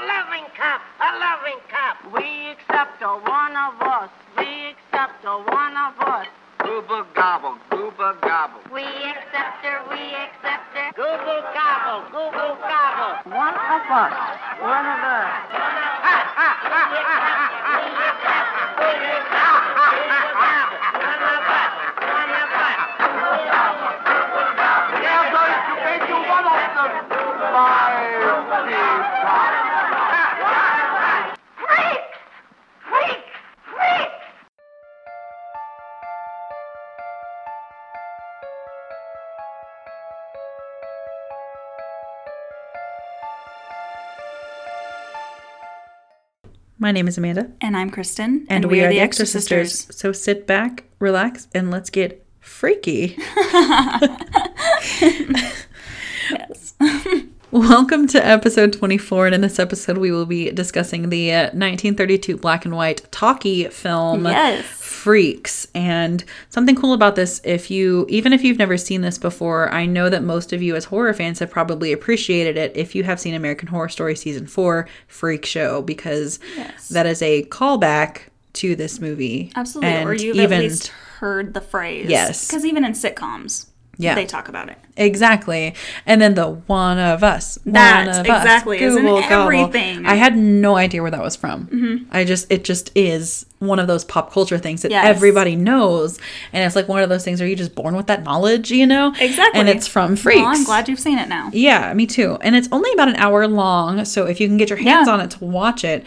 A loving cup, a loving cup. We accept a one of us. We accept a one of us. Gooba gobble, gooba gobble. We accept her, we accept her. Gooble gobble, Gooble gobble. One of us. One of us. Yeah, going My name is Amanda, And I'm Kristin. and, we, are, the Exorcisters. So sit back, relax, and let's get freaky. Welcome to episode 24, and in this episode, we will be discussing the uh, 1932 black and white talkie film Yes. Freaks. And something cool about this, if you, even if you've never seen this before, I know that most of you as horror fans have probably appreciated it if you have seen American Horror Story season four, Freak Show, because Yes. that is a callback to this movie. Absolutely. or And you've even- at least heard the phrase. Yes. Because even in sitcoms, Yeah. they talk about it. Exactly. And then the one of us. one That, of us, exactly, is in Gooble Gobble. everything. Mm-hmm. I had no idea where that was from. I just, it just is one of those pop culture things that Yes. everybody knows. And it's like one of those things, are you just born with that knowledge, you know? Exactly. And it's from Freaks. Well, I'm glad you've seen it now. Yeah, me too. And it's only about an hour long. So if you can get your hands Yeah. on it to watch it,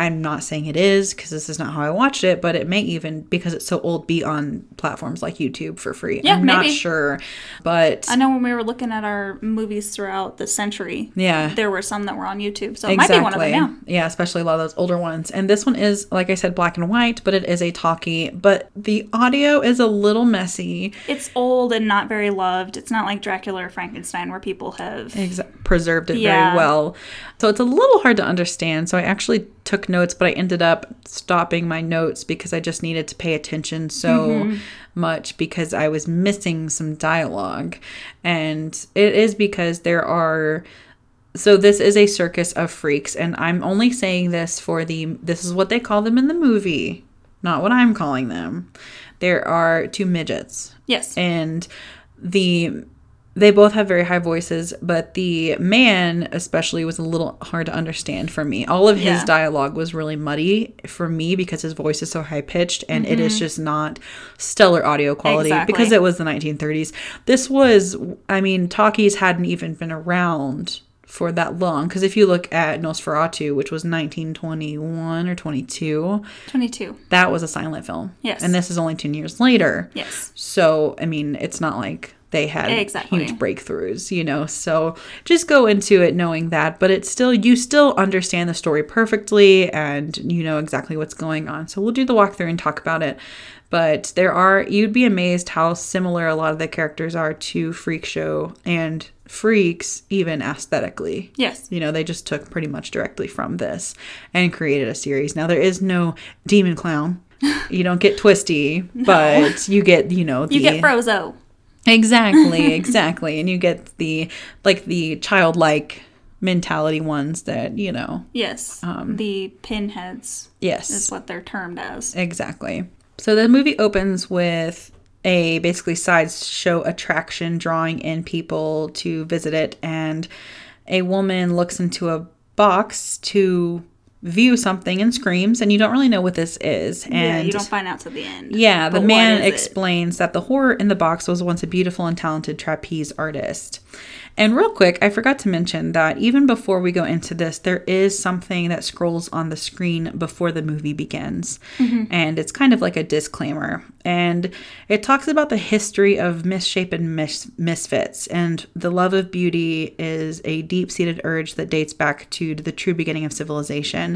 I'm not saying it is because this is not how I watched it, but it may even, because it's so old, be on platforms like YouTube for free. Yeah, I'm not sure. But I know when we were looking at our movies throughout the century, Yeah. there were some that were on YouTube. So it might be one of them, yeah. Yeah, especially a lot of those older ones. And this one is, like I said, black and white, but it is a talkie. But the audio is a little messy. It's old and not very loved. It's not like Dracula or Frankenstein where people have. Ex- preserved it Yeah. very well. So it's a little hard to understand. So I actually took notes, but I ended up stopping my notes because I just needed to pay attention so Mm-hmm. much because I was missing some dialogue. And it is because there are so this is a circus of freaks and I'm only saying this for the this is what they call them in the movie, not what I'm calling them. There are two midgets Yes. and the they both have very high voices but the man especially was a little hard to understand for me all of his Yeah. dialogue was really muddy for me because his voice is so high pitched and it is just not stellar audio quality Mm-hmm. Exactly. because it was the 1930s this was i mean talkies hadn't even been around for that long because if you look at nosferatu which was 1921 or 22 22. that was a silent film Yes. and this is only 10 years later Yes. so, I mean, it's not like they had Exactly. huge breakthroughs, you know. So, just go into it knowing that, but it's still you still understand the story perfectly and you know exactly what's going on. So, we'll do the walkthrough and talk about it. But there are you'd be amazed how similar a lot of the characters are to Freak Show and Freaks even aesthetically. Yes. You know, they just took pretty much directly from this and created a series. Now there is no demon clown. You don't get twisty, but you get, you know, the You get Frozo. Exactly, exactly. and you get the like the childlike mentality ones that, you know. Yes. Um, the pinheads Yes. is what they're termed as. Exactly. So the movie opens with a basically sideshow attraction drawing in people to visit it and a woman looks into a box to view something and screams and you don't really know what this is and yeah, you don't find out till the end. yeah, the But what man is it? explains that the horror in the box was once a beautiful and talented trapeze artist. And real quick, I forgot to mention that even before we go into this, there is something that scrolls on the screen before the movie begins. Mm-hmm. And it's kind of like a disclaimer. And it talks about the history of misshapen mis- misfits. And the love of beauty is a deep seated urge that dates back to the true beginning of civilization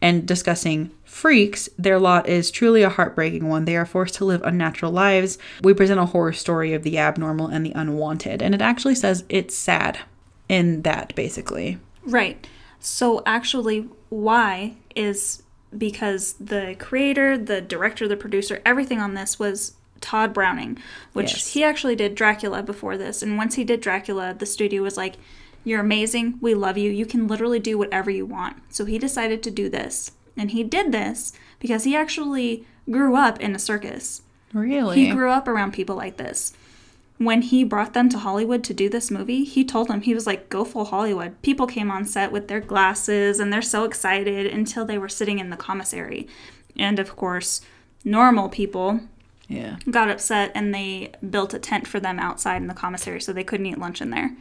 and discussing freaks, their lot is truly a heartbreaking one. They are forced to live unnatural lives. We present a horror story of the abnormal and the unwanted, and it actually says it's sad in that, basically. Right. So actually, why is because the creator, the director, the producer, everything on this was Tod Browning, which Yes. he actually did Dracula before this. And once he did Dracula, the studio was like, You're amazing. We love you. You can literally do whatever you want. So he decided to do this. And he did this because he actually grew up in a circus. Really? He grew up around people like this. When he brought them to Hollywood to do this movie, he told them, he was like, go full Hollywood. People came on set with their glasses and they're so excited until they were sitting in the commissary. And of course, normal people yeah. got upset and they built a tent for them outside in the commissary so they couldn't eat lunch in there.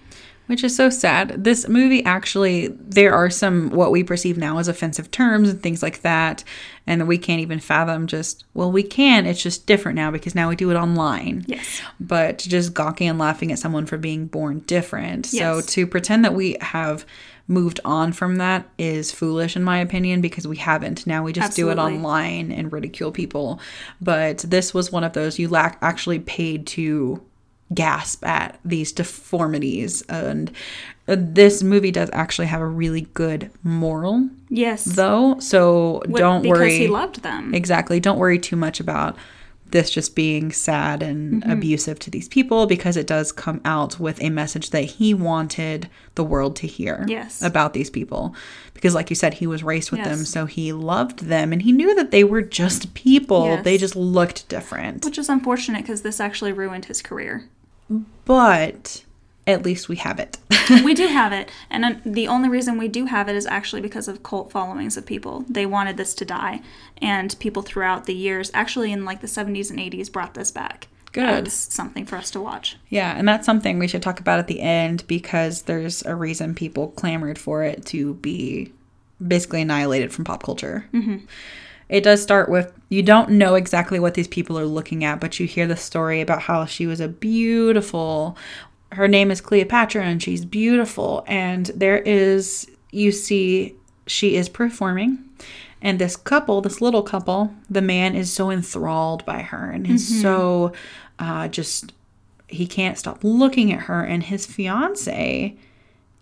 Which is so sad. This movie actually, there are some what we perceive now as offensive terms and things like that. And we can't even fathom just, well, we can. It's just different now because now we do it online. Yes. But just gawking and laughing at someone for being born different. Yes. So to pretend that we have moved on from that is foolish in my opinion because we haven't. Now we just do it online and ridicule people. But this was one of those you lack actually paid to gasp at these deformities and uh, this movie does actually have a really good moral Yes. though so Wh- don't because worry he loved them. exactly don't worry too much about this just being sad and Mm-hmm. abusive to these people because it does come out with a message that he wanted the world to hear Yes. about these people because like you said he was raised with them so he loved them and he knew that they were just people Yes. they just looked different Which is unfortunate because this actually ruined his career. but at least we have it we do have it, and the only reason we do have it is actually because of cult followings of people. They wanted this to die, and people throughout the years, actually in like the 70s and 80s, brought this back. Good. Something for us to watch. Yeah, and that's something we should talk about at the end because there's a reason people clamored for it to be basically annihilated from pop culture. Mm-hmm. It does start with you don't know exactly what these people are looking at, but you hear the story about how she was a beautiful. Her name is Cleopatra and she's beautiful. And there is, you see, she is performing. And this couple, this little couple, the man is so enthralled by her and is so uh, just he can't stop looking at her and his fiance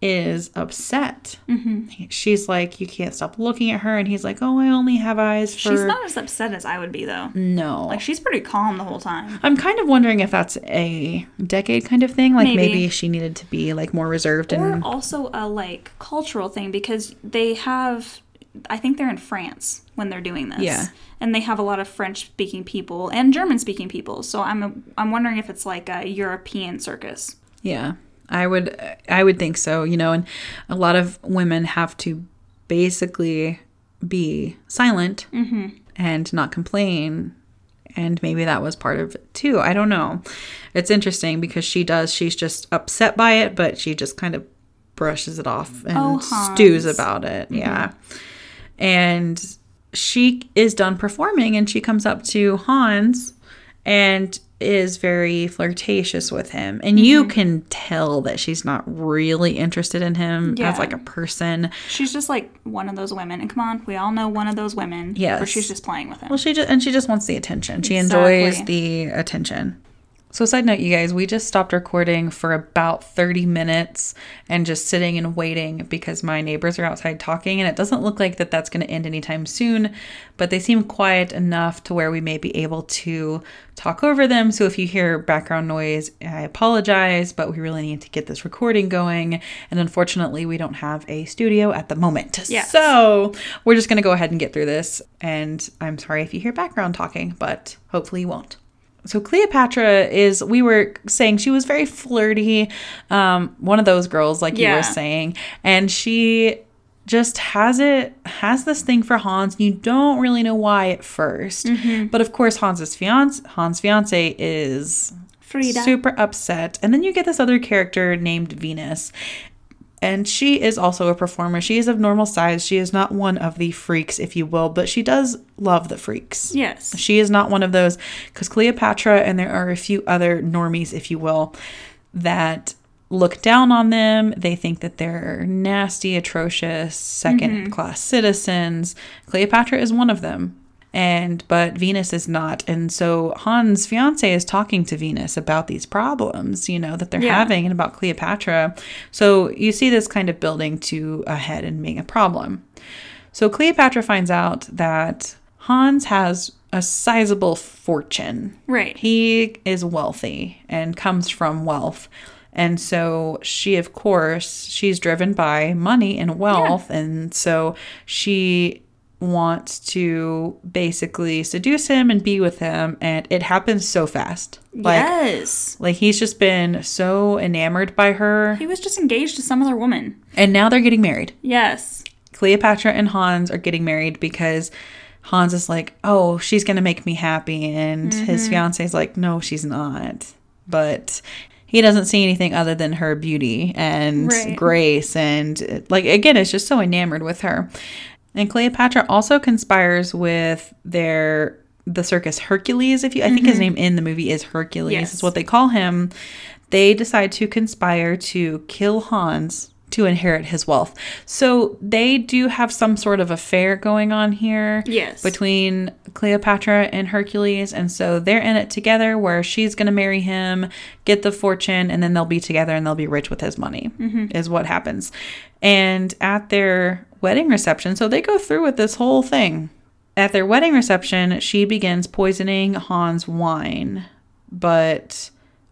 is upset He- she's like you can't stop looking at her and he's like oh i only have eyes for She's not as upset as I would be, though. no Like, she's pretty calm the whole time. i'm kind of wondering if that's a decade kind of thing like maybe, Maybe. she needed to be like more reserved Or and also a like cultural thing because they have, I think they're in France when they're doing this. Yeah. And they have a lot of French speaking people and German speaking people. So I'm I'm wondering if it's like a European circus. Yeah, I would I would think so, you know, and a lot of women have to basically be silent mm-hmm. and not complain. And maybe that was part of it too. I don't know. It's interesting because she does, she's just upset by it, but she just kind of brushes it off and Oh, stews about it. Mm-hmm. Yeah. And she is done performing and she comes up to Hans and is very flirtatious with him. And you mm-hmm. can tell that she's not really interested in him Yeah. as like a person. She's just like one of those women. And come on, we all know one of those women. yeah Where she's just playing with him. Well, she just and she just wants the attention. She enjoys the attention. So, side note, you guys, we just stopped recording for about 30 minutes and just sitting and waiting because my neighbors are outside talking, and it doesn't look like that that's going to end anytime soon. But they seem quiet enough to where we may be able to talk over them. So, if you hear background noise, I apologize, but we really need to get this recording going. And unfortunately, we don't have a studio at the moment. Yes. So, we're just going to go ahead and get through this. And I'm sorry if you hear background talking, but hopefully you won't. So Cleopatra is we were saying she was very flirty, um, one of those girls like you were saying, and she just has it has this thing for Hans. And you don't really know why at 1st but of course Hans's fiance Hans' fiance is Frieda. super upset, and then you get this other character named Venus. And she is also a performer. She is of normal size. She is not one of the freaks, if you will, but she does love the freaks. Yes. She is not one of those because Cleopatra and there are a few other normies, if you will, that look down on them. They think that they're nasty, atrocious, 2nd mm-hmm. class citizens. Cleopatra is one of them. And but Venus is not. And so Hans' fiance is talking to Venus about these problems, you know, that they're Yeah. having and about Cleopatra. So you see this kind of building to a head and being a problem. So Cleopatra finds out that Hans has a sizable fortune. Right. He is wealthy and comes from wealth. And so she, of course, she's driven by money and wealth. And so she wants to basically seduce him and be with him. And it happens so fast. Like, yes. like he's just been so enamored by her. He was just engaged to some other woman. And now they're getting married. Yes. Cleopatra and Hans are getting married because Hans is like, oh, she's going to make me happy. And his mm-hmm. fiance is like, no, she's not. But he doesn't see anything other than her beauty and Right. grace. And like, again, it's just so enamored with her. And Cleopatra also conspires with their. The circus Hercules, if you, I think his mm-hmm. name in the movie is Hercules, Yes. is what they call him. They decide to conspire to kill Hans to inherit his wealth. So they do have some sort of affair going on here Yes. between Cleopatra and Hercules. And so they're in it together where she's going to marry him, get the fortune, and then they'll be together and they'll be rich with his money, mm-hmm. is what happens. And at their wedding reception, so they go through with this whole thing. At their wedding reception, she begins poisoning Hans' wine, but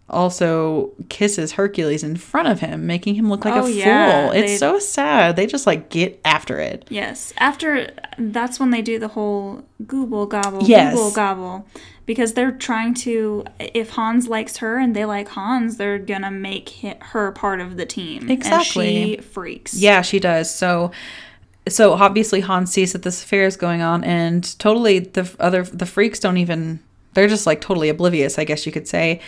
also kisses Hercules in front of him, making him look like Oh, a yeah, fool. It's they- so sad. They just like get after it. Yes. After that's when they do the whole gooble gobble, Yes. gooble gobble. Because they're trying to, if Hans likes her and they like Hans, they're gonna make her part of the team. Exactly. And she freaks. Yeah, she does. So so obviously Hans sees that this affair is going on and totally the other the freaks don't even they're just like totally oblivious, I guess you could say.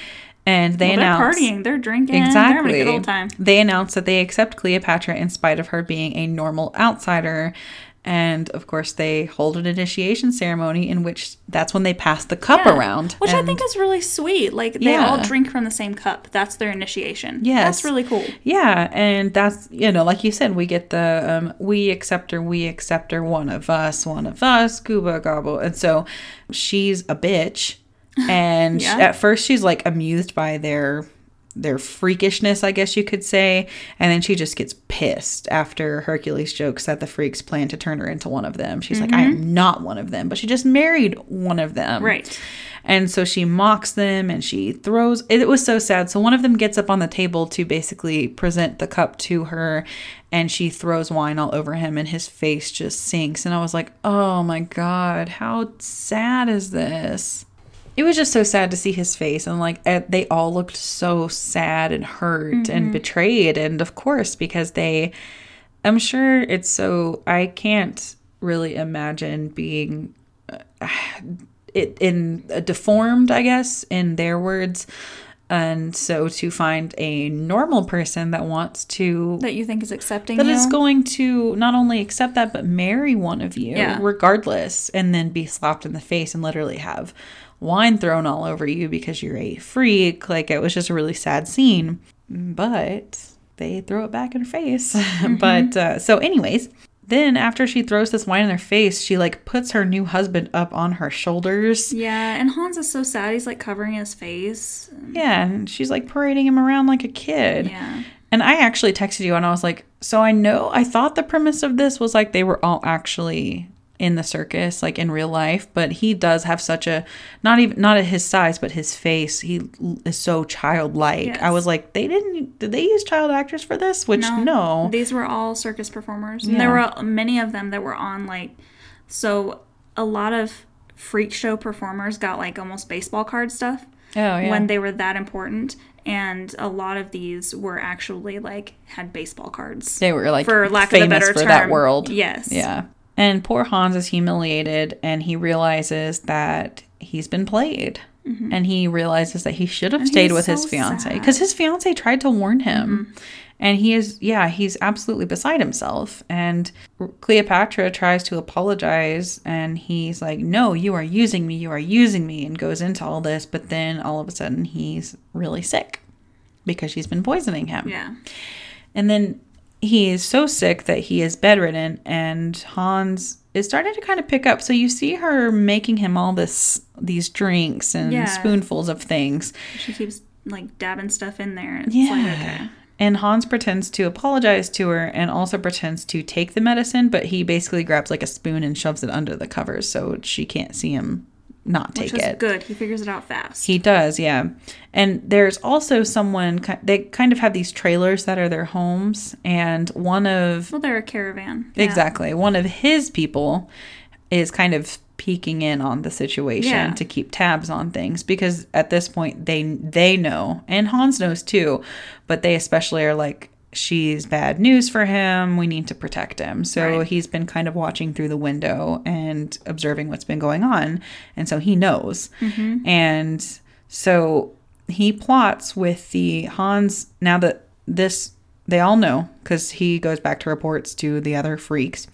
And they Well, they're announce partying, they're drinking, Exactly. they're having a good old time. They announce that they accept Cleopatra in spite of her being a normal outsider. And of course, they hold an initiation ceremony in which that's when they pass the cup Yeah. around. Which I think is really sweet. Like they all drink from the same cup. That's their initiation. yeah That's really cool. Yeah, and that's you know, like you said, we get the um, we accept her, we accept her, one of us, one of us, Gooble Gobble, and so she's a bitch, and Yeah. at first she's like amused by their their freakishness, I guess you could say, and then she just gets pissed after Hercules jokes that the freaks plan to turn her into one of them. She's like, I am mm-hmm. not one of them, but she just married one of them, Right. and so she mocks them and she throws it was so sad. So one of them gets up on the table to basically present the cup to her and she throws wine all over him and his face just sinks. And I was like, oh my God, how sad is this? It was just so sad to see his face and like eh, they all looked so sad and hurt and betrayed. And of course, because they, I'm sure it's so, I can't really imagine being it in uh, deformed, I guess, in their words. And so to find a normal person that wants to That you think is accepting that you. is going to not only accept that but marry one of you Yeah. regardless and then be slapped in the face and literally have wine thrown all over you because you're a freak like it was just a really sad scene but they throw it back in her face but uh, so anyways then after she throws this wine in her face she like puts her new husband up on her shoulders yeah, and Hans is so sad. He's like covering his face. yeah and she's like parading him around like a kid Yeah. And I actually texted you and I was like, so I know I thought the premise of this was like they were all actually in the circus, like in real life, but he does have such a not even not at his size, but his face, he is so childlike. I was like, they didn't did they use child actors for this? Which no. These were all circus performers. And there were many of them that were on like so a lot of freak show performers got like almost baseball card stuff oh yeah. when they were that important and a lot of these were actually like had baseball cards. they were like for lack of a better for term. that world. Yes. Yeah. And poor Hans is humiliated and he realizes that he's been played. And he realizes that he should have stayed Mm-hmm. he's with his so fiance. Mm-hmm. because his fiance tried to warn him. And he is, yeah, he's absolutely beside himself. And Cleopatra tries to apologize and he's like, No, you are using me, you are using me, and goes into all this. But then all of a sudden he's really sick because she's been poisoning him. Yeah. And then he is so sick that he is bedridden, and Hans is starting to kind of pick up. So you see her making him all this these drinks and Yeah. spoonfuls of things. She keeps like dabbing stuff in there. It's Yeah. like okay. And Hans pretends to apologize to her and also pretends to take the medicine, but he basically grabs like a spoon and shoves it under the covers so she can't see him not take Which is it. good. He figures it out fast. He does, yeah. And there's also someone, they kind of have these trailers that are their homes. And one of, well, they're a caravan. Yeah. exactly, one of his people is kind of peeking in on the situation Yeah. to keep tabs on things because at this point they they know and Hans knows too but they especially are like she's bad news for him. We need to protect him. So Right. he's been kind of watching through the window and observing what's been going on. And so he knows. Mm-hmm. And so he plots with the Hans. Now that this they all know because he goes back to reports to the other freaks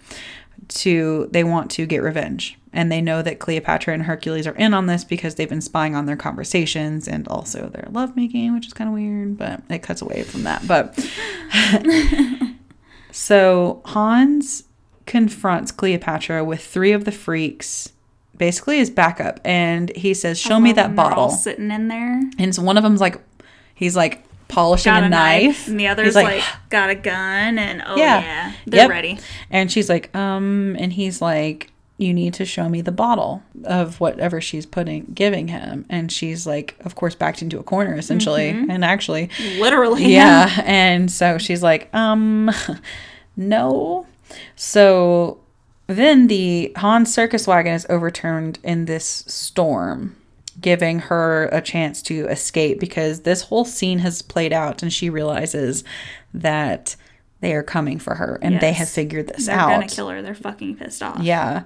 to they want to get revenge and they know that Cleopatra and Hercules are in on this because they've been spying on their conversations and also their lovemaking which is kind of weird but it cuts away from that but so Hans confronts Cleopatra with three of the freaks basically his backup and he says show me that bottle sitting in there. and so one of them's like he's like polishing Got a, knife, and the other's like, got a gun, and oh Yeah. yeah, they're Yep. ready. And she's like, um, and he's like, you need to show me the bottle of whatever she's putting, giving him. And she's like, of course, backed into a corner essentially. And actually, Literally, yeah. And so she's like, um, no. So then the Han circus wagon is overturned in this storm, giving her a chance to escape because this whole scene has played out and she realizes that they are coming for her and they have figured this out. They're gonna kill her. They're fucking pissed off. Yeah.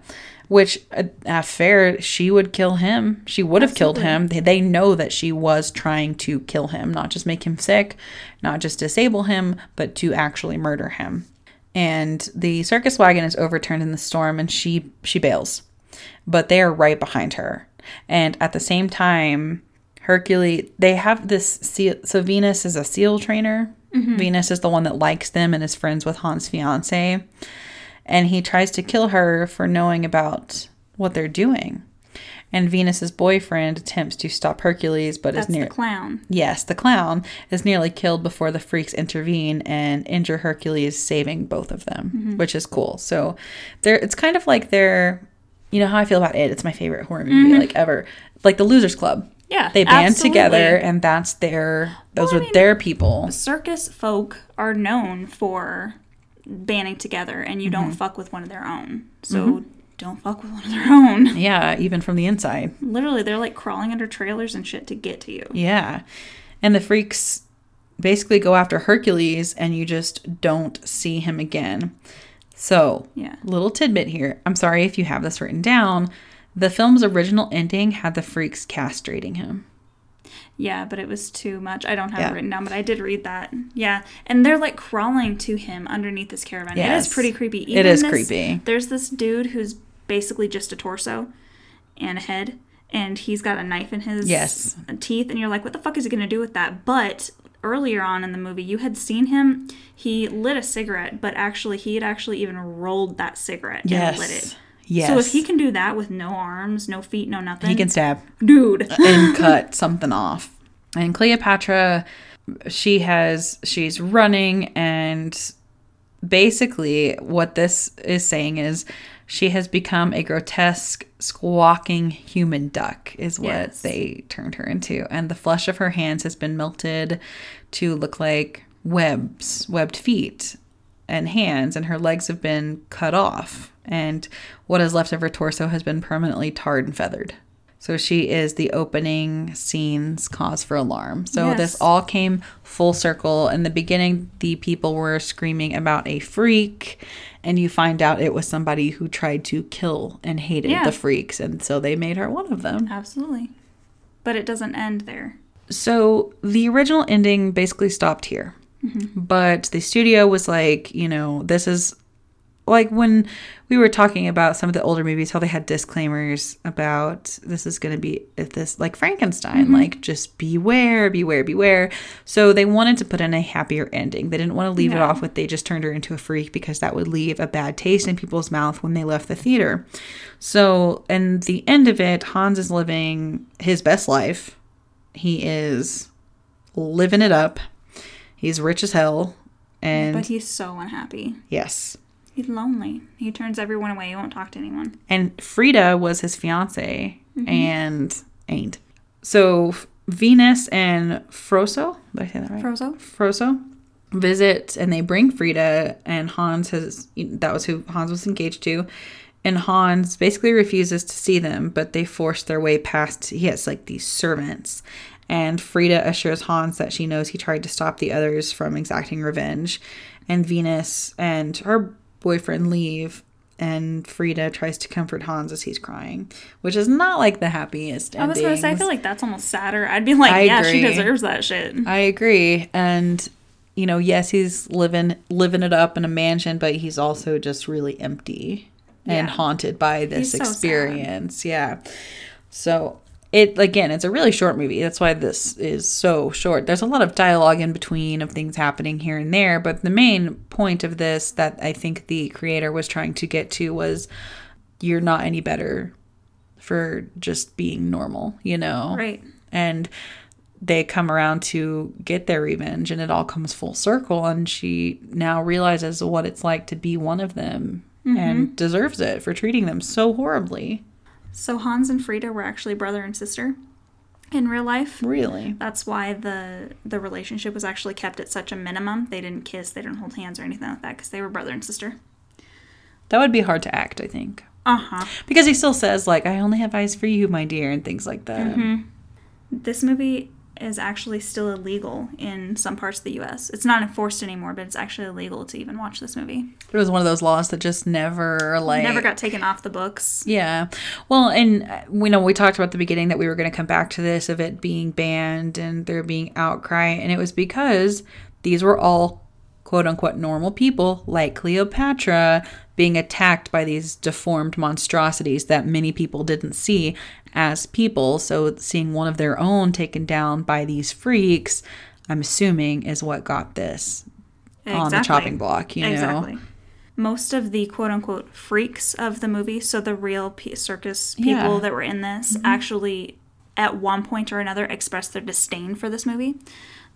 Which, uh, uh, fair, she would kill him. She would have killed him. They, they know that she was trying to kill him, not just make him sick, not just disable him, but to actually murder him. And the circus wagon is overturned in the storm, and she she bails, but they are right behind her. And at the same time, Hercules, they have this seal. So Venus is a seal trainer. Venus is the one that likes them and is friends with Hans' fiance and he tries to kill her for knowing about what they're doing. And Venus's boyfriend attempts to stop Hercules, but That's is near the clown. yes, the clown is nearly killed before the freaks intervene and injure Hercules, saving both of them, Mm-hmm. which is cool. So they're it's kind of like they're you know how I feel about it. It's my favorite horror movie like ever. Like the Losers Club. Mm-hmm. Yeah, They band absolutely. together and that's their those Well, are mean- their people. Circus folk are known for banding together, and you Mm-hmm. don't fuck with one of their own. So don't fuck with one of their own. Yeah, even from the inside. Literally, they're like crawling under trailers and shit to get to you. Yeah. And the freaks basically go after Hercules and you just don't see him again. So, Yeah. little tidbit here. I'm sorry if you have this written down. The film's original ending had the freaks castrating him. Yeah, but it was too much. I don't have Yeah. it written down, but I did read that. Yeah, and they're like crawling to him underneath this caravan. It Yes. is pretty creepy. It is this- creepy. There's this dude who's basically just a torso and a head, and he's got a knife in his Yes. teeth, and you're like, what the fuck is he gonna do with that? But earlier on in the movie, you had seen him. He lit a cigarette, but actually, he had actually even rolled that cigarette and lit it. Yes. So if he can do that with no arms, no feet, no nothing, he can stab dude. and cut something off. And Cleopatra, she has, she's running, and basically what this is saying is she has become a grotesque, squawking human duck, is what Yes. they turned her into. And the flesh of her hands has been melted to look like webs, webbed feet and hands, and her legs have been cut off. And what is left of her torso has been permanently tarred and feathered. So she is the opening scene's cause for alarm. So Yes. this all came full circle. In the beginning, the people were screaming about a freak, and you find out it was somebody who tried to kill and hated Yeah. the freaks, and so they made her one of them. Absolutely. But it doesn't end there. So the original ending basically stopped here. Mm-hmm. But the studio was like, you know, this is like when we were talking about some of the older movies, how they had disclaimers about this is going to be if this like Frankenstein, mm-hmm. like just beware, beware, beware. So they wanted to put in a happier ending. They didn't want to leave it off with they just turned her into a freak because that would leave a bad taste in people's mouth when they left the theater. So, in the end of it, Hans is living his best life. He is living it up. He's rich as hell. And but he's so unhappy. yes. He's lonely. He turns everyone away. He won't talk to anyone. And Frieda was his fiance mm-hmm. and ain't. So Venus and Phroso, did I say that right? Frozo? Phroso visit and they bring Frieda and Hans has that was who Hans was engaged to and Hans basically refuses to see them but they force their way past he has like these servants and Frieda assures Hans that she knows he tried to stop the others from exacting revenge and Venus and her boyfriend leave and Frieda tries to comfort Hans as he's crying which is not like the happiest I was gonna say, I feel like that's almost sadder. I'd be like, I yeah, she deserves that shit. I agree. And you know, yes, he's living living it up in a mansion, but he's also just really empty and Yeah. haunted by this He's so experience. Yeah. So it again, it's a really short movie. That's why this is so short. There's a lot of dialogue in between of things happening here and there, but the main point of this that I think the creator was trying to get to was you're not any better for just being normal, you know? Right. and they come around to get their revenge and it all comes full circle and she now realizes what it's like to be one of them mm-hmm. and deserves it for treating them so horribly So Hans and Frieda were actually brother and sister in real life. really That's why the the relationship was actually kept at such a minimum. They didn't kiss, they didn't hold hands or anything like that because they were brother and sister. that would be hard to act i think Uh huh. because he still says like i only have eyes for you my dear and things like that This movie is actually still illegal in some parts of the U.S. It's not enforced anymore, but it's actually illegal to even watch this movie. it was one of those laws that just never like Never got taken off the books. Yeah. Well, and uh, we know we talked about the beginning that we were going to come back to this of it being banned and there being outcry. And it was because these were all quote unquote normal people like Cleopatra being attacked by these deformed monstrosities that many people didn't see as people. So seeing one of their own taken down by these freaks, I'm assuming, is what got this on the chopping block, you know? Exactly. Most of the quote unquote freaks of the movie, so the real p- circus people Yeah. that were in this, mm-hmm. actually at one point or another expressed their disdain for this movie.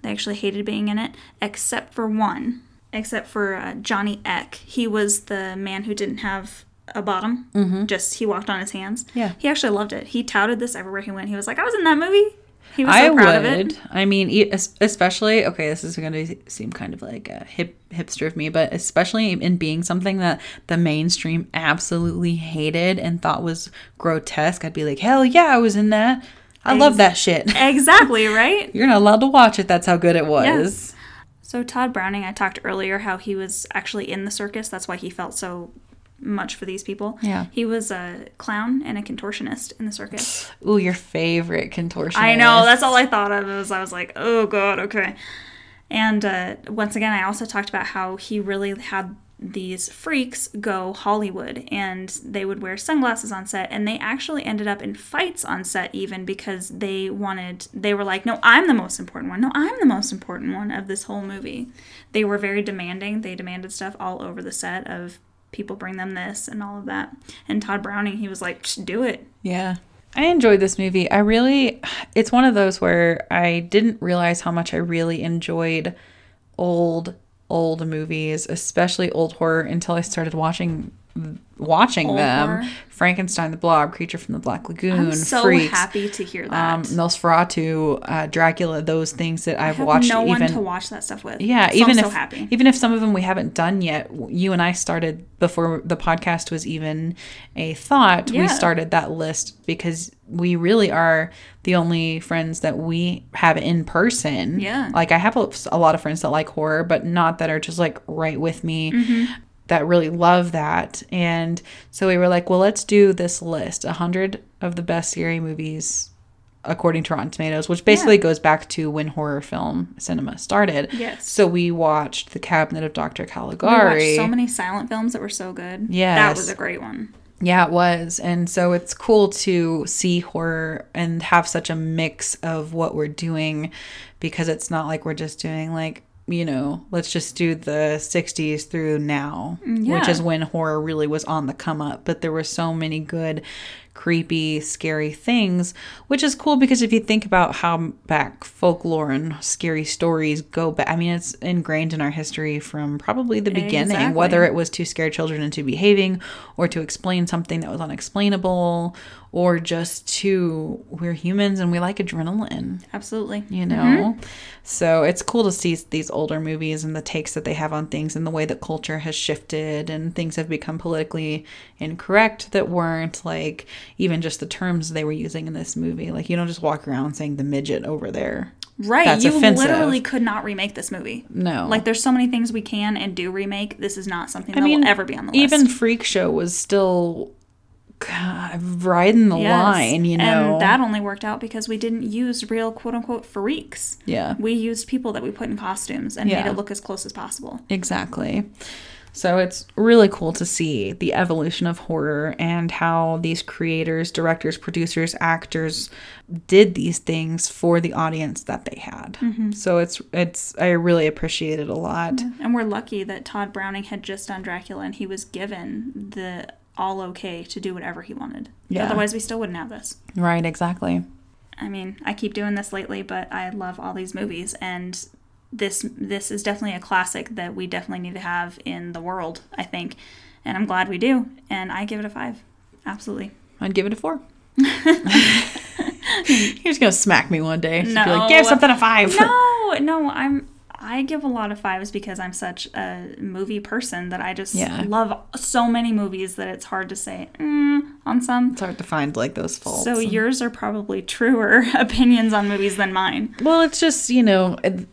They actually hated being in it, except for one, except for uh, Johnny Eck. He was the man who didn't have a bottom, just he walked on his hands. Mm-hmm. Yeah. He actually loved it. He touted this everywhere he went. He was like, I was in that movie. He was so I proud of would. it. I mean, especially okay. This is going to seem kind of like a hip hipster of me, but especially in being something that the mainstream absolutely hated and thought was grotesque, I'd be like, hell yeah, I was in that. I love that shit. Exactly, right? You're not allowed to watch it. That's how good it was. So Tod Browning, I talked earlier how he was actually in the circus. That's why he felt so much for these people. Yeah. He was a clown and a contortionist in the circus. Ooh, your favorite contortionist. I know, that's all I thought of. Was I was like, oh god, okay. And uh, once again, I also talked about how he really had these freaks go Hollywood and they would wear sunglasses on set and they actually ended up in fights on set even because they wanted they were like no I'm the most important one. No I'm the most important one of this whole movie. They were very demanding. They demanded stuff all over the set of people bring them this and all of that. And Tod Browning he was like do it. Yeah. I enjoyed this movie. I really, it's one of those where I didn't realize how much I really enjoyed old, old movies, especially old horror, until I started watching watching them. Frankenstein, the Blob, Creature from the Black Lagoon, I'm so Freaks, happy to hear that um, Nosferatu, uh, Dracula, those things that I've watched no even one to watch that stuff with. yeah, So even I'm if so even if some of them we haven't done yet, you and I started before the podcast was even a thought. We started that list because we really are the only friends that we have in person. Yeah. like I have a, a lot of friends that like horror, but not that are just like right with me. Mm-hmm. That really love that, and so we were like, well, let's do this list: a hundred of the best scary movies according to Rotten Tomatoes, which basically goes back to when horror film cinema started. Yes. So we watched The Cabinet of Dr. we Caligari. watched so many silent films that were so good. Yes. that was a great one. yeah, it was. And so it's cool to see horror and have such a mix of what we're doing because it's not like we're just doing like, you know, let's just do the 60s through now, which Mm, is when horror really was on the come up. But there were so many good creepy, scary things, which is cool because if you think about how back folklore and scary stories go back, I mean, it's ingrained in our history from probably the beginning, Exactly. whether it was to scare children into behaving or to explain something that was unexplainable or just to we're humans and we like adrenaline Absolutely. you know mm-hmm. so it's cool to see these older movies and the takes that they have on things and the way that culture has shifted and things have become politically incorrect that weren't like even just the terms they were using in this movie like you don't just walk around saying the midget over there Right. That's you offensive. literally could not remake this movie. no Like there's so many things we can and do remake. This is not something i that mean will ever be on the list. even freak show was still God, riding the Yes. line you know And that only worked out because we didn't use real quote unquote freaks. yeah We used people that we put in costumes and Yeah. made it look as close as possible. Exactly. So it's really cool to see the evolution of horror and how these creators, directors, producers, actors did these things for the audience that they had. Mm-hmm. So it's it's I really appreciate it a lot. And we're lucky that Tod Browning had just done Dracula and he was given the all okay to do whatever he wanted. Yeah. Otherwise, we still wouldn't have this. Right, exactly. I mean, I keep doing this lately, but I love all these movies, and this this is definitely a classic that we definitely need to have in the world. I think, and I'm glad we do. And I give it a five. Absolutely. I'd give it a four. You're just gonna smack me one day. Just Be No. like, give something a five. No, no, I'm. I give a lot of fives because I'm such a movie person that I just Yeah. love so many movies that it's hard to say mm, on some. It's hard to find like those faults. So yours are probably truer opinions on movies than mine. Well, it's just, you know, it-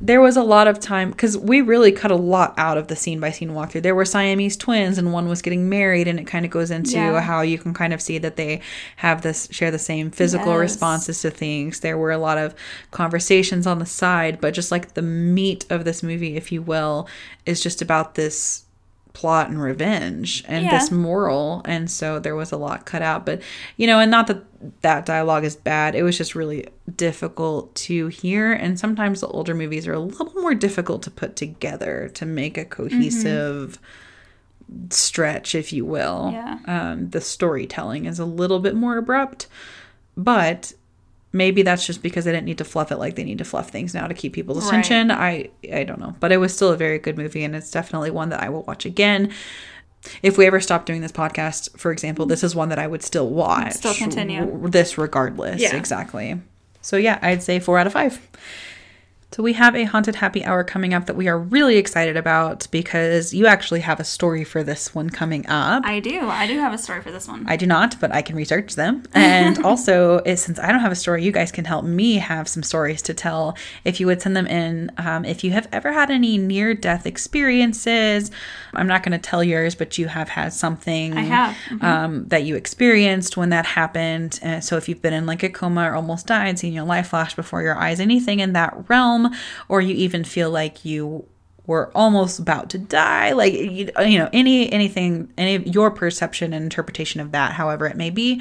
there was a lot of time because we really cut a lot out of the scene by scene walkthrough. There were Siamese twins, and one was getting married, and it kind of goes into Yeah. how you can kind of see that they have this share the same physical Yes. responses to things. There were a lot of conversations on the side, but just like the meat of this movie, if you will, is just about this plot and revenge and Yeah. this moral and so there was a lot cut out but you know and not that that dialogue is bad it was just really difficult to hear and sometimes the older movies are a little more difficult to put together to make a cohesive stretch if you will Yeah. um, the storytelling is a little bit more abrupt but maybe that's just because they didn't need to fluff it like they need to fluff things now to keep people's Right. attention i i don't know but it was still a very good movie and it's definitely one that i will watch again if we ever stop doing this podcast for example this is one that i would still watch Still continue. this regardless Yeah. exactly so yeah i'd say four out of five so we have a haunted happy hour coming up that we are really excited about because you actually have a story for this one coming up I do. I do have a story for this one. I do not, but I can research them. And also, since I don't have a story, you guys can help me have some stories to tell if you would send them in. Um, if you have ever had any near death experiences, I'm not going to tell yours, but you have had something I have. Mhm. um, that you experienced when that happened. And so, if you've been in like a coma or almost died, seeing your life flash before your eyes, anything in that realm, or you even feel like you were almost about to die like you, you know any anything any your perception and interpretation of that however it may be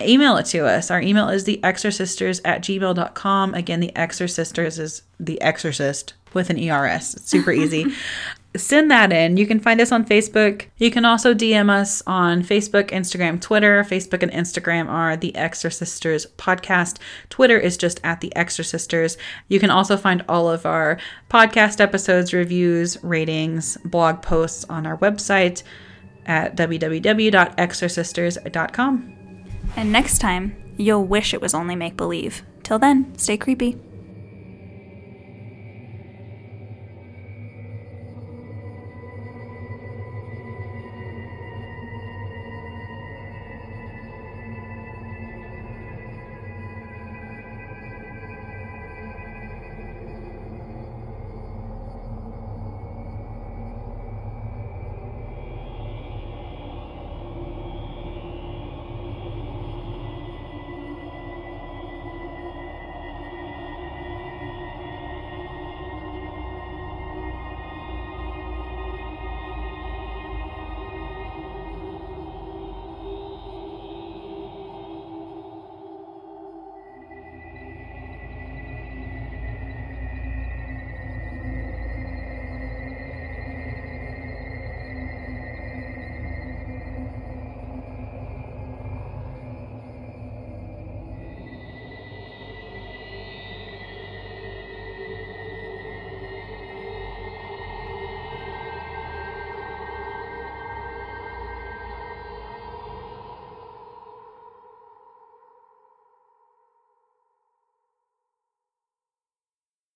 email it to us. Our email is the exorcisters at gmail.com again the exorcisters is the exorcist with an ers it's super easy send that in. You can find us on facebook. You can also dm us on facebook instagram twitter. Facebook and instagram are the exorcisters podcast. Twitter is just at the exorcisters. You can also find all of our podcast episodes reviews ratings blog posts on our website at www.exorcisters.com And next time, you'll wish it was only make believe. Till then, stay creepy.